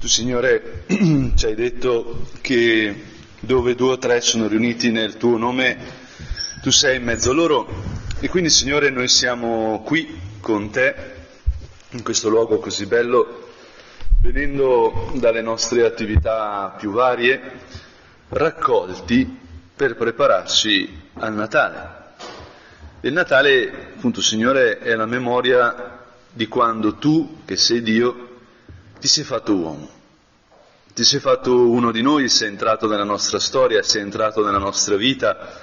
Tu Signore ci hai detto che dove due o tre sono riuniti nel tuo nome, tu sei in mezzo a loro e quindi Signore noi siamo qui con te, in questo luogo così bello, venendo dalle nostre attività più varie, raccolti per prepararci al Natale. Il Natale, appunto Signore, è la memoria di quando tu, che sei Dio, ti sei fatto uomo, ti sei fatto uno di noi, sei entrato nella nostra storia, sei entrato nella nostra vita,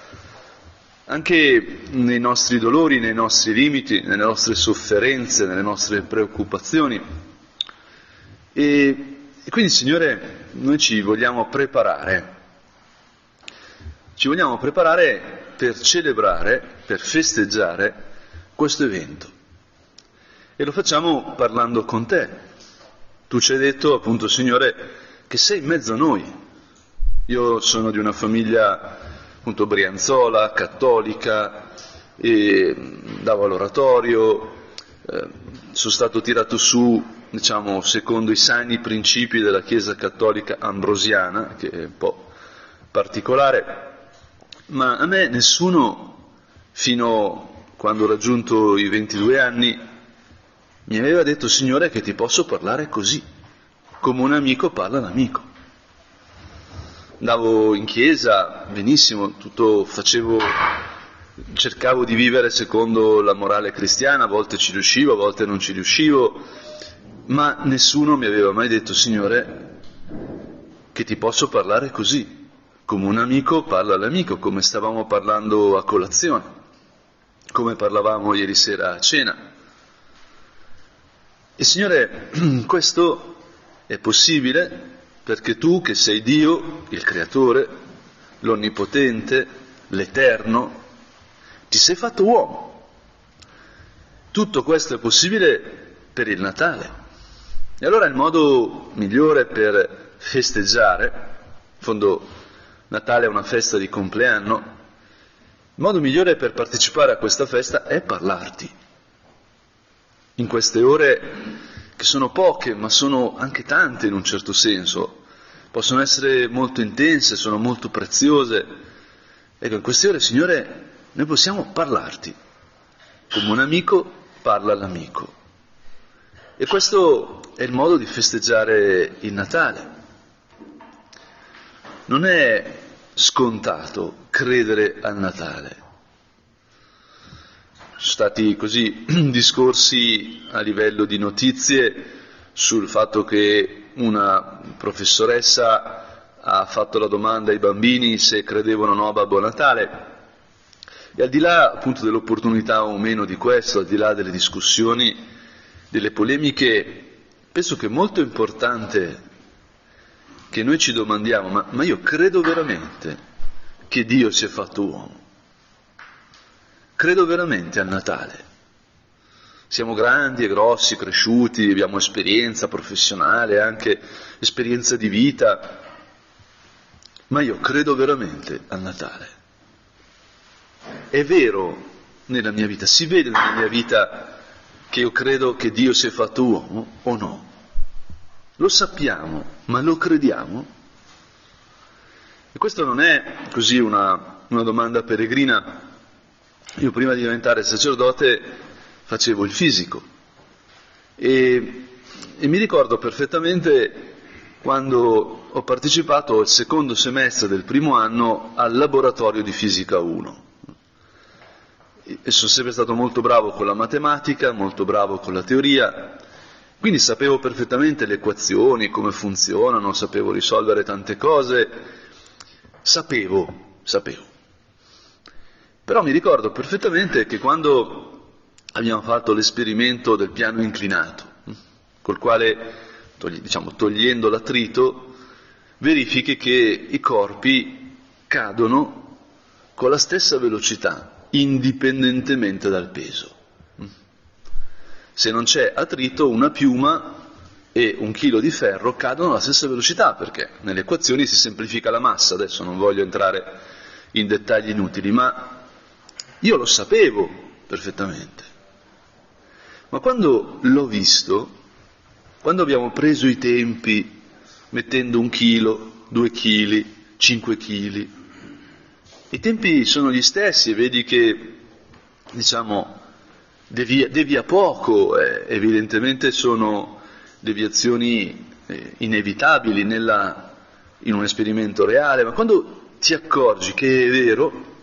anche nei nostri dolori, nei nostri limiti, nelle nostre sofferenze, nelle nostre preoccupazioni. E, e quindi, Signore, noi ci vogliamo preparare, ci vogliamo preparare per celebrare, per festeggiare questo evento. E lo facciamo parlando con te, tu ci hai detto, appunto, Signore, che sei in mezzo a noi. Io sono di una famiglia, appunto, brianzola, cattolica, davo all'oratorio, eh, sono stato tirato su, diciamo, secondo i sani principi della Chiesa cattolica ambrosiana, che è un po' particolare, ma a me nessuno, fino a quando ho raggiunto i 22 anni, mi aveva detto, Signore, che ti posso parlare così, come un amico parla un amico. Andavo in chiesa, benissimo, tutto facevo, cercavo di vivere secondo la morale cristiana, a volte ci riuscivo, a volte non ci riuscivo, ma nessuno mi aveva mai detto, Signore, che ti posso parlare così, come un amico parla all'amico, come stavamo parlando a colazione, come parlavamo ieri sera a cena. E Signore, questo è possibile perché tu che sei Dio, il Creatore, l'Onnipotente, l'Eterno, ti sei fatto uomo. Tutto questo è possibile per il Natale. E allora il modo migliore per festeggiare, in fondo Natale è una festa di compleanno, il modo migliore per partecipare a questa festa è parlarti in queste ore che sono poche, ma sono anche tante in un certo senso, possono essere molto intense, sono molto preziose. Ecco, in queste ore, Signore, noi possiamo parlarti, come un amico parla all'amico. E questo è il modo di festeggiare il Natale. Non è scontato credere al Natale stati così discorsi a livello di notizie sul fatto che una professoressa ha fatto la domanda ai bambini se credevano o no a Babbo Natale. E al di là appunto dell'opportunità o meno di questo, al di là delle discussioni, delle polemiche, penso che è molto importante che noi ci domandiamo, ma, ma io credo veramente che Dio si è fatto uomo? Credo veramente al Natale. Siamo grandi e grossi, cresciuti, abbiamo esperienza professionale, anche esperienza di vita, ma io credo veramente al Natale. È vero nella mia vita, si vede nella mia vita che io credo che Dio si è fatto uomo o no? Lo sappiamo, ma lo crediamo? E questa non è così una, una domanda peregrina io prima di diventare sacerdote facevo il fisico e, e mi ricordo perfettamente quando ho partecipato al secondo semestre del primo anno al laboratorio di fisica 1. E sono sempre stato molto bravo con la matematica, molto bravo con la teoria, quindi sapevo perfettamente le equazioni, come funzionano, sapevo risolvere tante cose, sapevo, sapevo. Però mi ricordo perfettamente che quando abbiamo fatto l'esperimento del piano inclinato, col quale, diciamo, togliendo l'attrito, verifichi che i corpi cadono con la stessa velocità, indipendentemente dal peso. Se non c'è attrito, una piuma e un chilo di ferro cadono alla stessa velocità, perché nelle equazioni si semplifica la massa, adesso non voglio entrare in dettagli inutili, ma io lo sapevo perfettamente. Ma quando l'ho visto, quando abbiamo preso i tempi mettendo un chilo, due chili, cinque chili. I tempi sono gli stessi, vedi che, diciamo, devia, devia poco, eh, evidentemente sono deviazioni eh, inevitabili nella, in un esperimento reale, ma quando ti accorgi che è vero,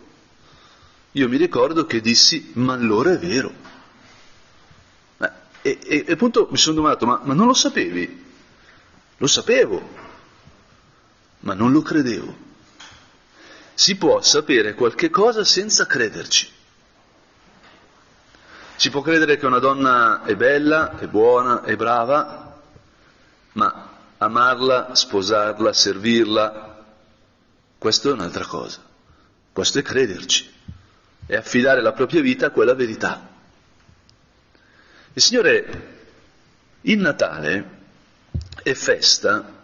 io mi ricordo che dissi, ma allora è vero. E, e, e appunto mi sono domandato, ma, ma non lo sapevi? Lo sapevo, ma non lo credevo. Si può sapere qualche cosa senza crederci. Si può credere che una donna è bella, è buona, è brava, ma amarla, sposarla, servirla, questo è un'altra cosa. Questo è crederci, è affidare la propria vita a quella verità. Il Signore, il Natale è festa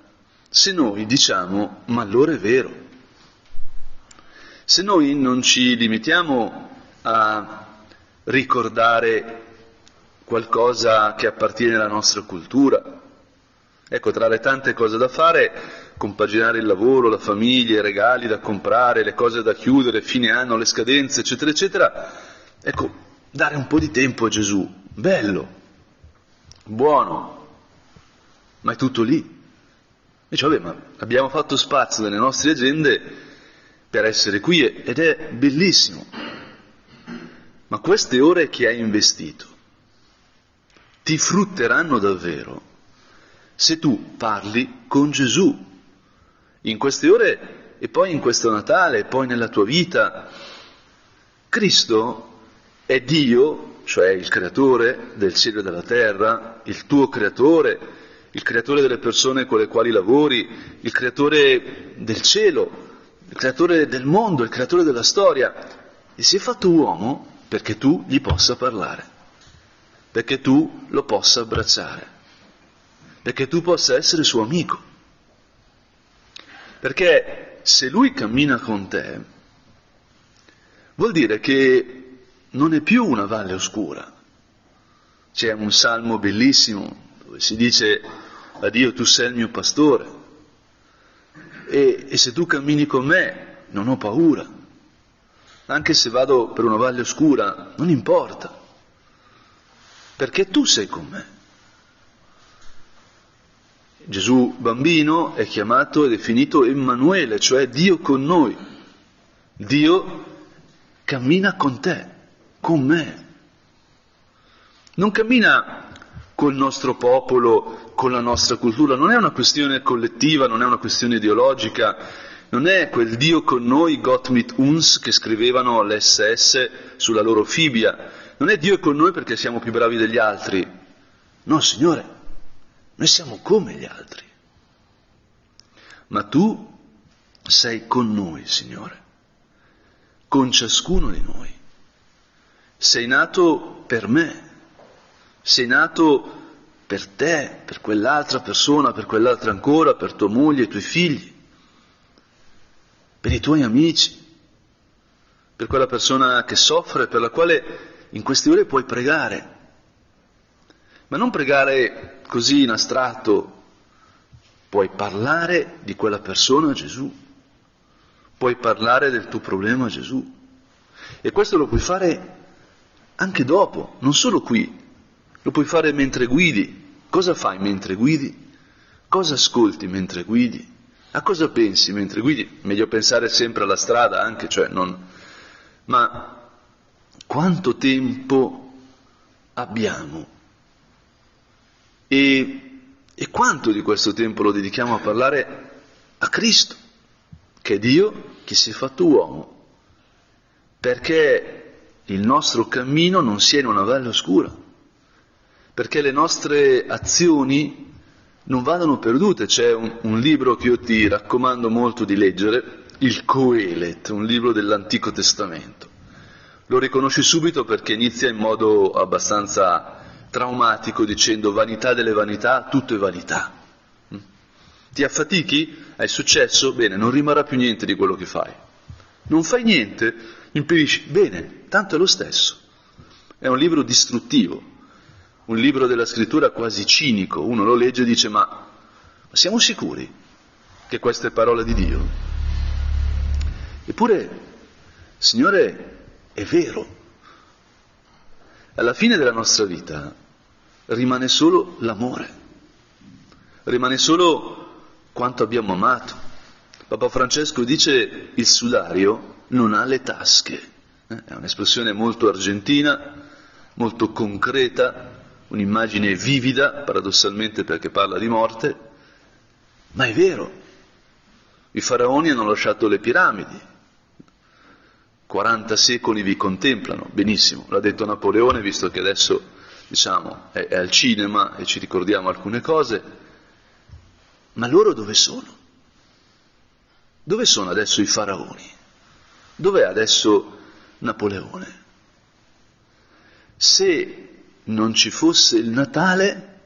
se noi diciamo ma allora è vero. Se noi non ci limitiamo a ricordare qualcosa che appartiene alla nostra cultura, ecco, tra le tante cose da fare, compaginare il lavoro, la famiglia, i regali da comprare, le cose da chiudere, fine anno, le scadenze, eccetera, eccetera, ecco, dare un po' di tempo a Gesù, bello, buono, ma è tutto lì. Dice, vabbè, ma abbiamo fatto spazio nelle nostre agende per essere qui ed è bellissimo. Ma queste ore che hai investito ti frutteranno davvero se tu parli con Gesù. In queste ore e poi in questo Natale e poi nella tua vita. Cristo è Dio, cioè il creatore del cielo e della terra, il tuo creatore, il creatore delle persone con le quali lavori, il creatore del cielo, il creatore del mondo, il creatore della storia. E si è fatto uomo perché tu gli possa parlare, perché tu lo possa abbracciare, perché tu possa essere suo amico. Perché se lui cammina con te, vuol dire che non è più una valle oscura. C'è un salmo bellissimo dove si dice a Dio tu sei il mio pastore e, e se tu cammini con me non ho paura, anche se vado per una valle oscura non importa, perché tu sei con me. Gesù bambino è chiamato e definito Emanuele, cioè Dio con noi. Dio cammina con te con me. Non cammina col nostro popolo, con la nostra cultura, non è una questione collettiva, non è una questione ideologica, non è quel Dio con noi, Gott mit uns, che scrivevano l'SS sulla loro Fibia, non è Dio con noi perché siamo più bravi degli altri, no Signore, noi siamo come gli altri, ma tu sei con noi, Signore, con ciascuno di noi. Sei nato per me, sei nato per te, per quell'altra persona, per quell'altra ancora, per tua moglie, i tuoi figli, per i tuoi amici, per quella persona che soffre, per la quale in queste ore puoi pregare. Ma non pregare così in astratto, puoi parlare di quella persona a Gesù, puoi parlare del tuo problema a Gesù. E questo lo puoi fare anche dopo, non solo qui, lo puoi fare mentre guidi. Cosa fai mentre guidi? Cosa ascolti mentre guidi? A cosa pensi mentre guidi? Meglio pensare sempre alla strada anche, cioè non... Ma quanto tempo abbiamo? E, e quanto di questo tempo lo dedichiamo a parlare a Cristo, che è Dio che si è fatto uomo? Perché il nostro cammino non sia in una valle oscura, perché le nostre azioni non vadano perdute. C'è un, un libro che io ti raccomando molto di leggere, il Coelet, un libro dell'Antico Testamento. Lo riconosci subito perché inizia in modo abbastanza traumatico dicendo vanità delle vanità, tutto è vanità. Mm? Ti affatichi? Hai successo? Bene, non rimarrà più niente di quello che fai. Non fai niente? Impedisci? Bene, tanto è lo stesso. È un libro distruttivo, un libro della scrittura quasi cinico. Uno lo legge e dice ma Ma siamo sicuri che questa è parola di Dio? Eppure, Signore, è vero. Alla fine della nostra vita rimane solo l'amore, rimane solo quanto abbiamo amato. Papa Francesco dice il sudario non ha le tasche, eh, è un'espressione molto argentina, molto concreta, un'immagine vivida, paradossalmente perché parla di morte, ma è vero. I faraoni hanno lasciato le piramidi, 40 secoli vi contemplano, benissimo, l'ha detto Napoleone, visto che adesso diciamo, è, è al cinema e ci ricordiamo alcune cose, ma loro dove sono? Dove sono adesso i faraoni? Dov'è adesso Napoleone? Se non ci fosse il Natale,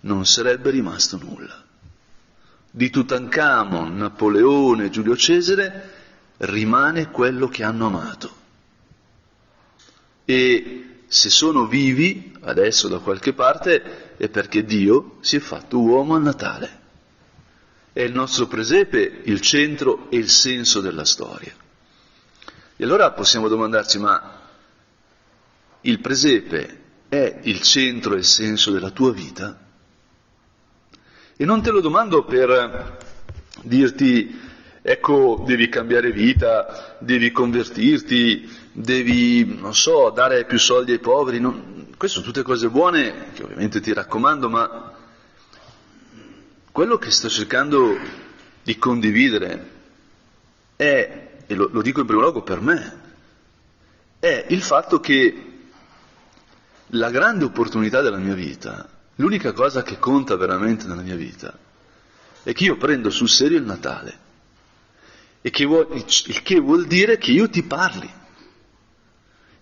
non sarebbe rimasto nulla. Di Tutankhamon, Napoleone, Giulio Cesare, rimane quello che hanno amato. E se sono vivi adesso da qualche parte è perché Dio si è fatto uomo a Natale. È il nostro presepe il centro e il senso della storia. E allora possiamo domandarci, ma il presepe è il centro e il senso della tua vita? E non te lo domando per dirti ecco, devi cambiare vita, devi convertirti, devi, non so, dare più soldi ai poveri. Non... Queste sono tutte cose buone che ovviamente ti raccomando, ma quello che sto cercando di condividere è, e lo, lo dico in primo luogo per me, è il fatto che la grande opportunità della mia vita, l'unica cosa che conta veramente nella mia vita, è che io prendo sul serio il Natale che vuol, il che vuol dire che io ti parli,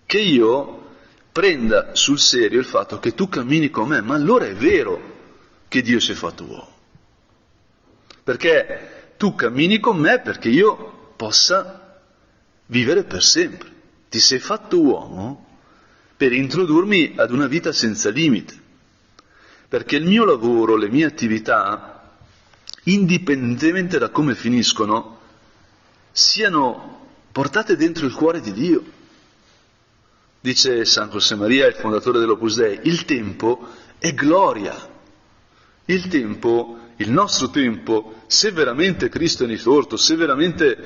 che io prenda sul serio il fatto che tu cammini con me, ma allora è vero che Dio si è fatto uomo, perché tu cammini con me perché io possa vivere per sempre, ti sei fatto uomo per introdurmi ad una vita senza limite, perché il mio lavoro, le mie attività, indipendentemente da come finiscono, siano portate dentro il cuore di Dio. Dice San José Maria, il fondatore dell'Opus Dei, il tempo è gloria. Il tempo, il nostro tempo, se veramente Cristo è risorto, se veramente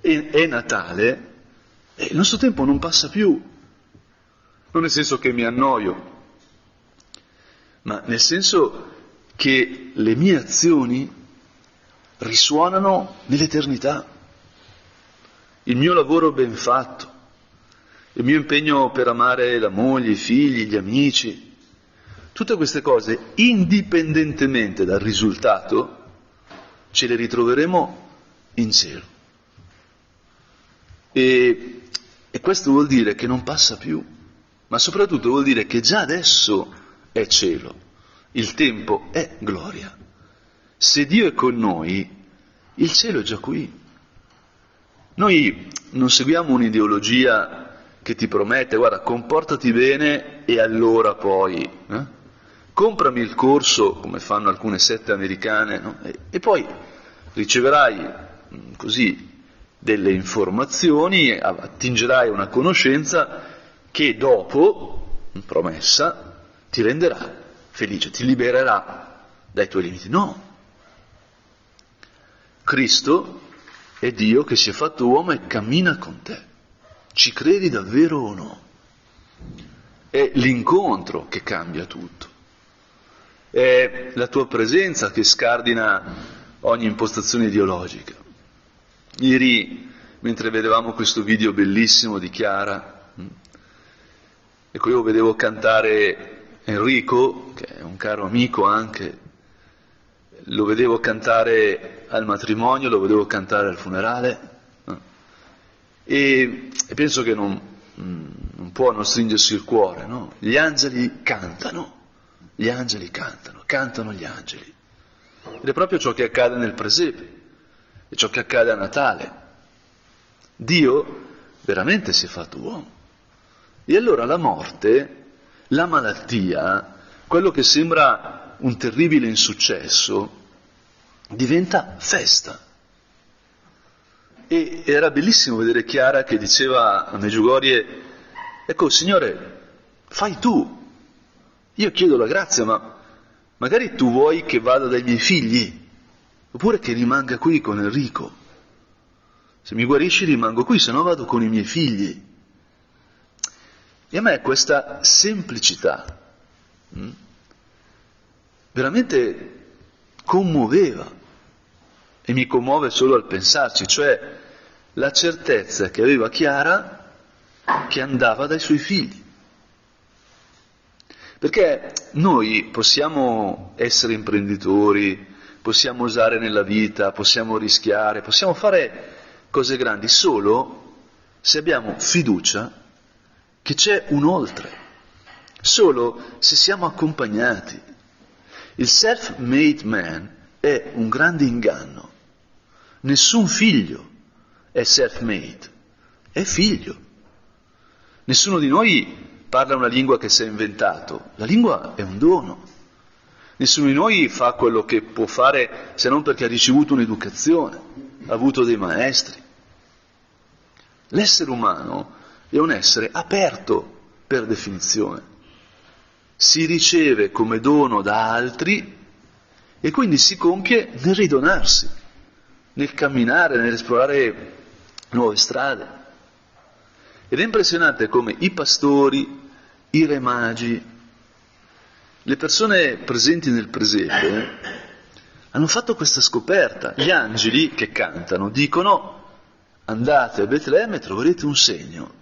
è, è Natale, eh, il nostro tempo non passa più. Non nel senso che mi annoio, ma nel senso che le mie azioni risuonano nell'eternità il mio lavoro ben fatto, il mio impegno per amare la moglie, i figli, gli amici, tutte queste cose, indipendentemente dal risultato, ce le ritroveremo in cielo. E, e questo vuol dire che non passa più, ma soprattutto vuol dire che già adesso è cielo, il tempo è gloria. Se Dio è con noi, il cielo è già qui. Noi non seguiamo un'ideologia che ti promette, guarda, comportati bene e allora poi, eh? comprami il corso, come fanno alcune sette americane, no? e, e, poi riceverai mm, così delle informazioni, attingerai una conoscenza che dopo, promessa, ti renderà felice, ti libererà dai tuoi limiti. No. Cristo è Dio che si è fatto uomo e cammina con te. Ci credi davvero o no? È l'incontro che cambia tutto. È la tua presenza che scardina ogni impostazione ideologica. Ieri, mentre vedevamo questo video bellissimo di Chiara, ecco io vedevo cantare Enrico, che è un caro amico anche, lo vedevo cantare al matrimonio, lo vedevo cantare al funerale e, e penso che non, mm, non, può non stringersi il cuore, no? Gli angeli cantano, gli angeli cantano, cantano gli angeli. Ed è proprio ciò che accade nel presepe, è ciò che accade a Natale. Dio veramente si è fatto uomo. E allora la morte, la malattia, quello che sembra un terribile insuccesso, diventa festa. E era bellissimo vedere Chiara che diceva a Meggiugorie, ecco Signore, fai tu, io chiedo la grazia, ma magari tu vuoi che vada dai miei figli, oppure che rimanga qui con Enrico. Se mi guarisci rimango qui, se no vado con i miei figli. E a me questa semplicità mh, hm, veramente commuoveva e mi commuove solo al pensarci, cioè la certezza che aveva Chiara che andava dai suoi figli. Perché noi possiamo essere imprenditori, possiamo usare nella vita, possiamo rischiare, possiamo fare cose grandi solo se abbiamo fiducia che c'è un oltre, solo se siamo accompagnati. Il self-made man è un grande inganno. Nessun figlio è self-made, è figlio. Nessuno di noi parla una lingua che si è inventato, la lingua è un dono. Nessuno di noi fa quello che può fare se non perché ha ricevuto un'educazione, ha avuto dei maestri. L'essere umano è un essere aperto per definizione. Si riceve come dono da altri e quindi si compie nel ridonarsi, nel camminare, nell'esplorare nuove strade. Ed è impressionante come i pastori, i re magi, le persone presenti nel presente hanno fatto questa scoperta. Gli angeli che cantano dicono andate a Betlemme e troverete un segno.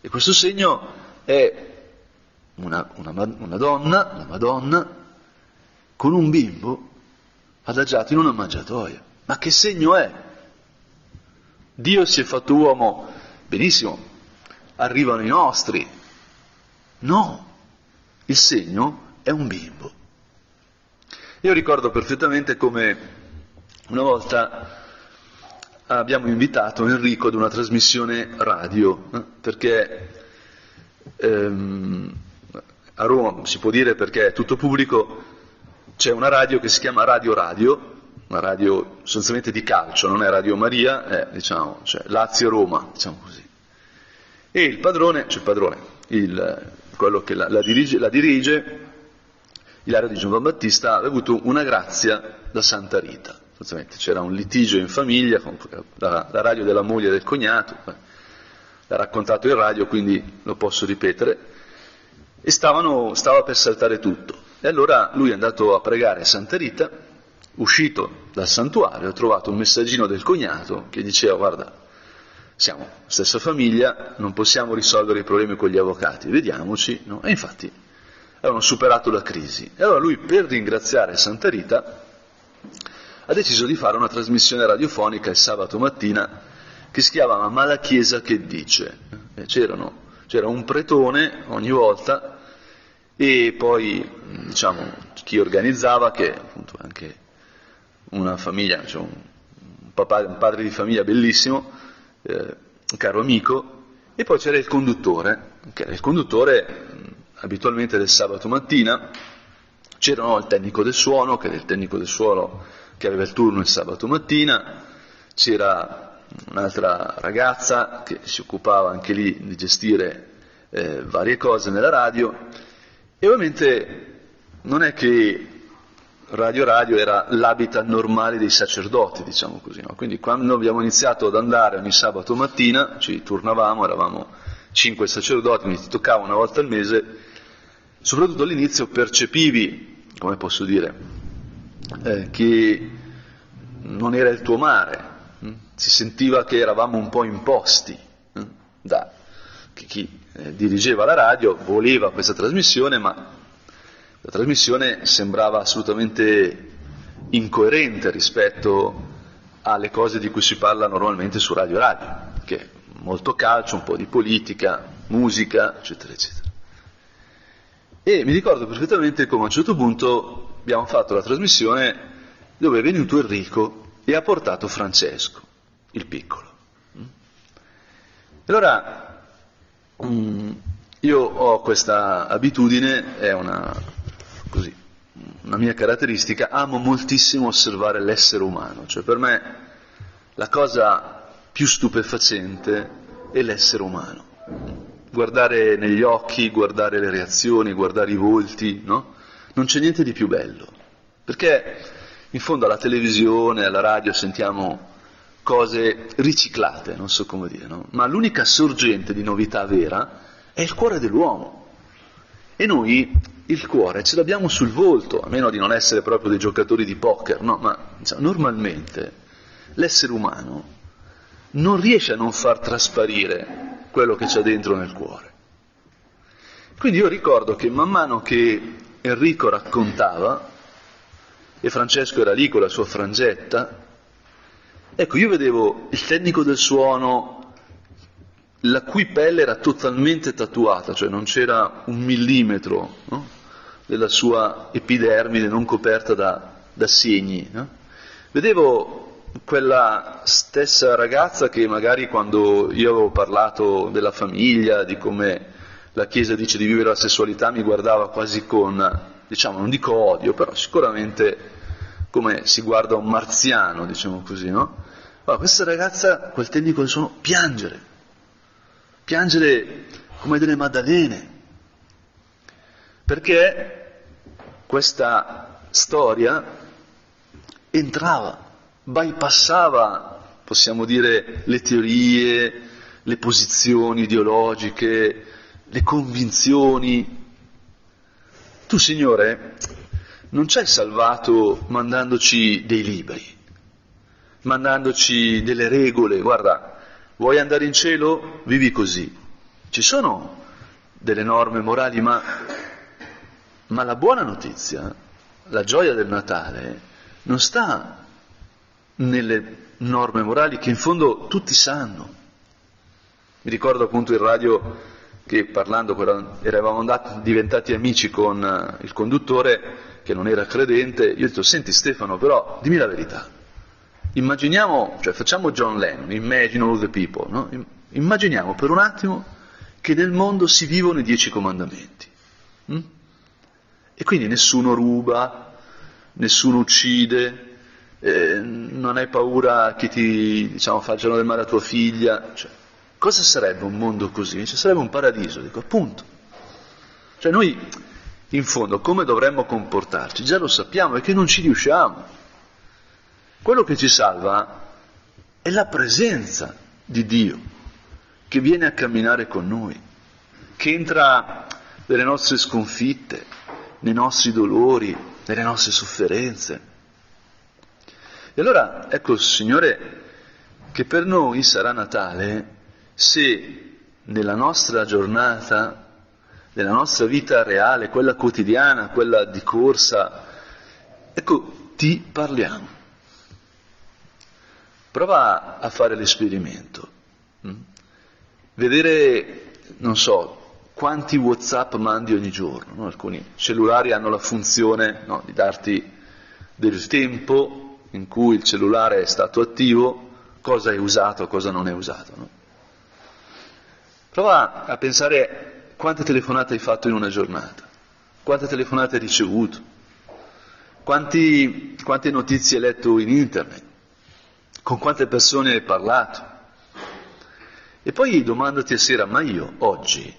E questo segno è una, una, una donna, una Madonna, con un bimbo adagiato in una mangiatoia. Ma che segno è? Dio si è fatto uomo, benissimo, arrivano i nostri. No, il segno è un bimbo. Io ricordo perfettamente come una volta abbiamo invitato Enrico ad una trasmissione radio, eh, perché ehm, a Roma si può dire perché è tutto pubblico, c'è una radio che si chiama Radio Radio, una radio sostanzialmente di calcio, non è Radio Maria, è diciamo, cioè Lazio-Roma, diciamo così. E il padrone, cioè il padrone, il, quello che la, la, dirige, la dirige, Ilario di Giovanni Battista, aveva avuto una grazia da Santa Rita c'era un litigio in famiglia, la, la radio della moglie e del cognato, l'ha raccontato in radio, quindi lo posso ripetere, e stavano, stava per saltare tutto. E allora lui è andato a pregare a Santa Rita, uscito dal santuario, ha trovato un messaggino del cognato che diceva guarda, siamo stessa famiglia, non possiamo risolvere i problemi con gli avvocati, vediamoci, no? e infatti avevano superato la crisi. E allora lui per ringraziare Santa Rita ha deciso di fare una trasmissione radiofonica il sabato mattina che si chiamava Ma la Chiesa che dice. c'era un pretone ogni volta e poi diciamo, chi organizzava, che appunto anche una famiglia, cioè un, papà, un, padre di famiglia bellissimo, eh, un caro amico, e poi c'era il conduttore, che era il conduttore abitualmente del sabato mattina, c'era il tecnico del suono, che era il tecnico del suono che aveva il turno il sabato mattina, c'era un'altra ragazza che si occupava anche lì di gestire eh, varie cose nella radio e ovviamente non è che Radio Radio era l'habitat normale dei sacerdoti, diciamo così, no? quindi quando abbiamo iniziato ad andare ogni sabato mattina, ci turnavamo, eravamo cinque sacerdoti, quindi ti toccava una volta al mese, soprattutto all'inizio percepivi, come posso dire, eh, che non era il tuo mare, hm? si sentiva che eravamo un po' imposti hm? da chi eh, dirigeva la radio, voleva questa trasmissione, ma la trasmissione sembrava assolutamente incoerente rispetto alle cose di cui si parla normalmente su Radio Radio, che è molto calcio, un po' di politica, musica, eccetera, eccetera. E mi ricordo perfettamente come a un certo punto abbiamo fatto la trasmissione dove è venuto Enrico e ha portato Francesco, il piccolo. Allora, mm, io ho questa abitudine, è una, così, una mia caratteristica, amo moltissimo osservare l'essere umano, cioè per me la cosa più stupefacente è l'essere umano. Guardare negli occhi, guardare le reazioni, guardare i volti, no? Non c'è niente di più bello, perché in fondo alla televisione, alla radio sentiamo cose riciclate, non so come dire, no? ma l'unica sorgente di novità vera è il cuore dell'uomo. E noi il cuore ce l'abbiamo sul volto, a meno di non essere proprio dei giocatori di poker, no? ma diciamo, normalmente l'essere umano non riesce a non far trasparire quello che c'è dentro nel cuore. Quindi io ricordo che man mano che Enrico raccontava, e Francesco era lì con la sua frangetta, ecco, io vedevo il tecnico del suono la cui pelle era totalmente tatuata, cioè non c'era un millimetro no? della sua epidermide non coperta da, da segni. No? Vedevo quella stessa ragazza che magari quando io avevo parlato della famiglia, di come la Chiesa dice di vivere la sessualità, mi guardava quasi con, diciamo, non dico odio, però sicuramente come si guarda un marziano, diciamo così, no? Ma questa ragazza, quel tecnico del suono, piangere, piangere come delle maddalene, perché questa storia entrava, bypassava, possiamo dire, le teorie, le posizioni ideologiche, le convinzioni. Tu, Signore, non ci hai salvato mandandoci dei libri, mandandoci delle regole, guarda, Vuoi andare in cielo? Vivi così. Ci sono delle norme morali, ma, ma la buona notizia, la gioia del Natale, non sta nelle norme morali che in fondo tutti sanno. Mi ricordo appunto in radio che parlando, eravamo andati, diventati amici con eh, il conduttore che non era credente, io ho detto, senti Stefano, però dimmi la verità, Immaginiamo, cioè facciamo John Lennon, Imagine all the people, no? Immaginiamo per un attimo che nel mondo si vivono i dieci comandamenti. Hm? E quindi nessuno ruba, nessuno uccide, eh, non hai paura che ti diciamo, facciano del male a tua figlia. Cioè, cosa sarebbe un mondo così? Cioè, sarebbe un paradiso, dico appunto. Cioè noi, in fondo, come dovremmo comportarci? Già lo sappiamo, è che non ci riusciamo. Quello che ci salva è la presenza di Dio che viene a camminare con noi, che entra nelle nostre sconfitte, nei nostri dolori, nelle nostre sofferenze. E allora ecco, Signore, che per noi sarà Natale se nella nostra giornata, nella nostra vita reale, quella quotidiana, quella di corsa, ecco, ti parliamo. Prova a fare l'esperimento. Mm? Vedere, non so, quanti Whatsapp mandi ogni giorno. No? Alcuni cellulari hanno la funzione no, di darti del tempo in cui il cellulare è stato attivo, cosa è usato, cosa non è usato. No? Prova a pensare quante telefonate hai fatto in una giornata, quante telefonate hai ricevuto, quanti, quante notizie hai letto in internet con quante persone hai parlato. E poi domandati a sera, ma io oggi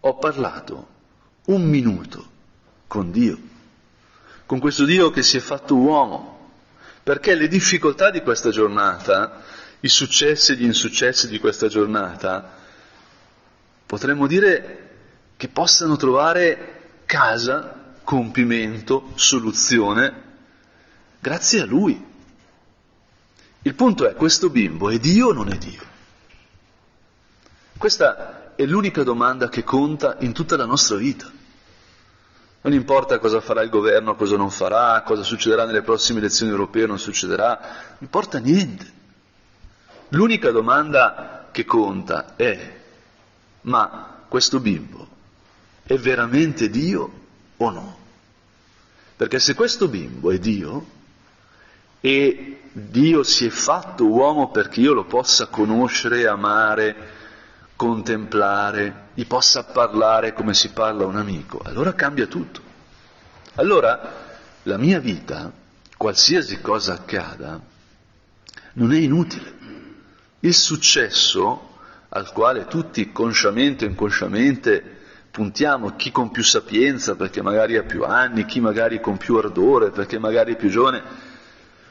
ho parlato un minuto con Dio, con questo Dio che si è fatto uomo, perché le difficoltà di questa giornata, i successi e gli insuccessi di questa giornata, potremmo dire che possano trovare casa, compimento, soluzione, grazie a Lui. Il punto è, questo bimbo è Dio o non è Dio? Questa è l'unica domanda che conta in tutta la nostra vita. Non importa cosa farà il governo, cosa non farà, cosa succederà nelle prossime elezioni europee o non succederà, non importa niente. L'unica domanda che conta è, ma questo bimbo è veramente Dio o no? Perché se questo bimbo è Dio, e Dio si è fatto uomo perché io lo possa conoscere, amare, contemplare, gli possa parlare come si parla a un amico, allora cambia tutto. allora la mia vita, qualsiasi cosa accada, non è inutile. Il successo al quale tutti consciamente o inconsciamente puntiamo, chi con più sapienza perché magari ha più anni, chi magari con più ardore perché magari è più giovane,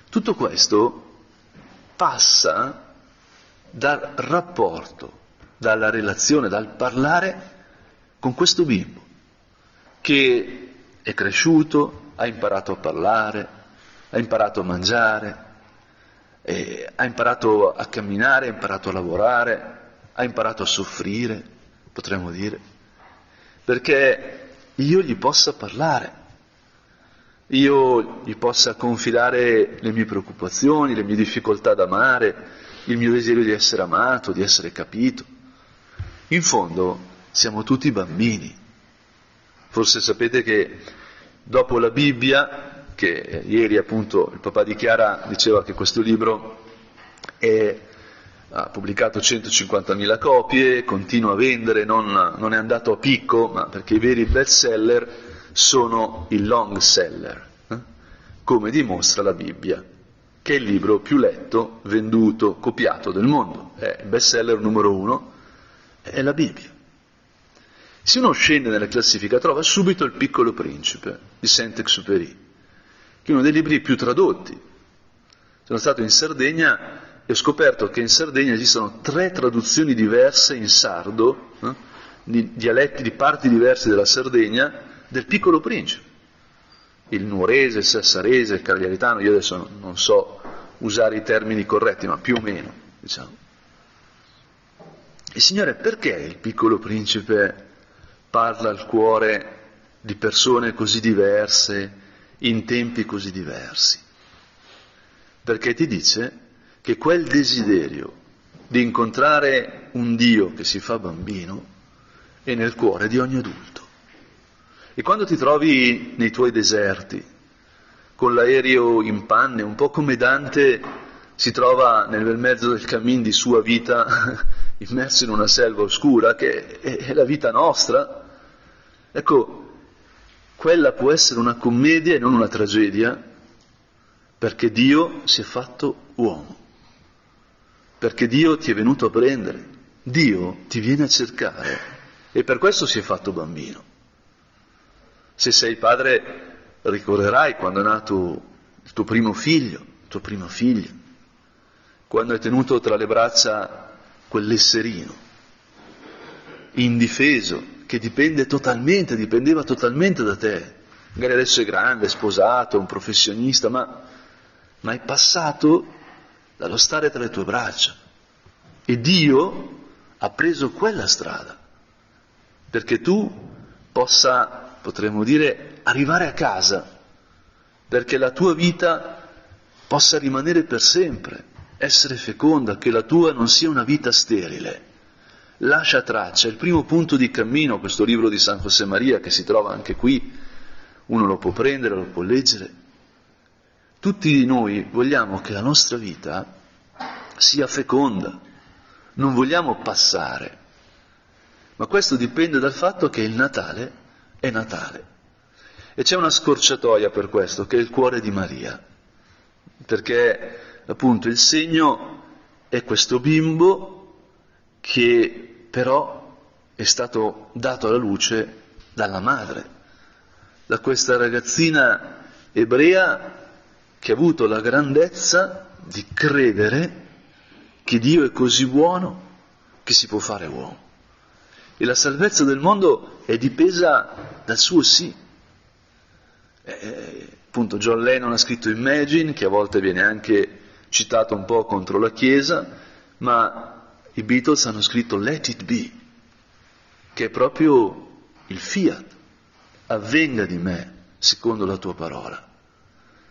tutto questo passa dal rapporto, dalla relazione, dal parlare con questo bimbo che è cresciuto, ha imparato a parlare, ha imparato a mangiare, eh, ha imparato a camminare, ha imparato a lavorare, ha imparato a soffrire, potremmo dire, perché io gli possa parlare, io gli possa confidare le mie preoccupazioni, le mie difficoltà d'amare, il mio desiderio di essere amato, di essere capito. In fondo siamo tutti bambini. Forse sapete che dopo la Bibbia, che ieri appunto il papà di Chiara diceva che questo libro è, ha pubblicato 150.000 copie, continua a vendere, non, non, è andato a picco, ma perché i veri best seller sono i long seller, eh? come dimostra la Bibbia, che è il libro più letto, venduto, copiato del mondo. È il best seller numero uno, è la Bibbia. Se uno scende nella classifica trova subito Il piccolo principe di Saint-Exupéry, che è uno dei libri più tradotti. Sono stato in Sardegna e ho scoperto che in Sardegna esistono tre traduzioni diverse in sardo, eh, di dialetti di parti diverse della Sardegna, del piccolo principe. Il nuorese, il sassarese, il cagliaritano, io adesso non so usare i termini corretti, ma più o meno, diciamo. E Signore, perché il piccolo principe parla al cuore di persone così diverse, in tempi così diversi? Perché ti dice che quel desiderio di incontrare un Dio che si fa bambino è nel cuore di ogni adulto. E quando ti trovi nei tuoi deserti, con l'aereo in panne, un po' come Dante si trova nel mezzo del cammin di sua vita, immerso in una selva oscura, che è la vita nostra, ecco, quella può essere una commedia e non una tragedia, perché Dio si è fatto uomo perché Dio ti è venuto a prendere, Dio ti viene a cercare e per questo si è fatto bambino. Se sei padre ricorderai quando è nato il tuo primo figlio, tuo primo figlio, quando hai tenuto tra le braccia quell'esserino, indifeso, che dipende totalmente, dipendeva totalmente da te. Magari adesso è grande, è sposato, è un professionista, ma, ma è passato dallo stare tra le tue braccia. E Dio ha preso quella strada perché tu possa, potremmo dire, arrivare a casa, perché la tua vita possa rimanere per sempre, essere feconda, che la tua non sia una vita sterile. Lascia traccia, è il primo punto di cammino questo libro di San José Maria che si trova anche qui, uno lo può prendere, lo può leggere, tutti noi vogliamo che la nostra vita sia feconda, non vogliamo passare, ma questo dipende dal fatto che il Natale è Natale. E c'è una scorciatoia per questo, che è il cuore di Maria, perché appunto il segno è questo bimbo che però è stato dato alla luce dalla madre, da questa ragazzina ebrea che ha avuto la grandezza di credere che Dio è così buono che si può fare uomo. E la salvezza del mondo è dipesa dal suo sì. Eh, appunto John Lennon ha scritto Imagine, che a volte viene anche citato un po' contro la Chiesa, ma i Beatles hanno scritto Let It Be, che è proprio il fiat, avvenga di me secondo la tua parola.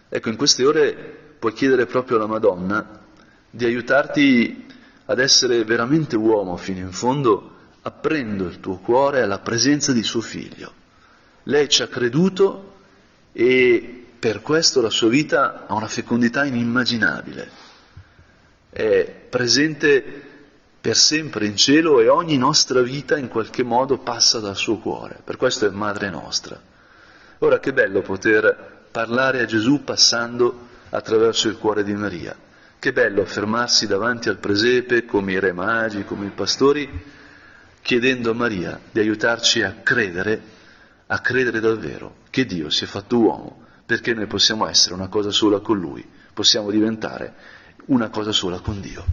Ecco, in queste ore puoi chiedere proprio alla Madonna di aiutarti ad essere veramente uomo fino in fondo, aprendo il tuo cuore alla presenza di suo figlio. Lei ci ha creduto e per questo la sua vita ha una fecondità inimmaginabile. È presente per sempre in cielo e ogni nostra vita in qualche modo passa dal suo cuore. Per questo è madre nostra. Ora che bello poter parlare a Gesù passando attraverso il cuore di Maria. Che bello fermarsi davanti al presepe come i re magi, come i pastori, chiedendo a Maria di aiutarci a credere, a credere davvero che Dio si è fatto uomo, perché noi possiamo essere una cosa sola con Lui, possiamo diventare una cosa sola con Dio.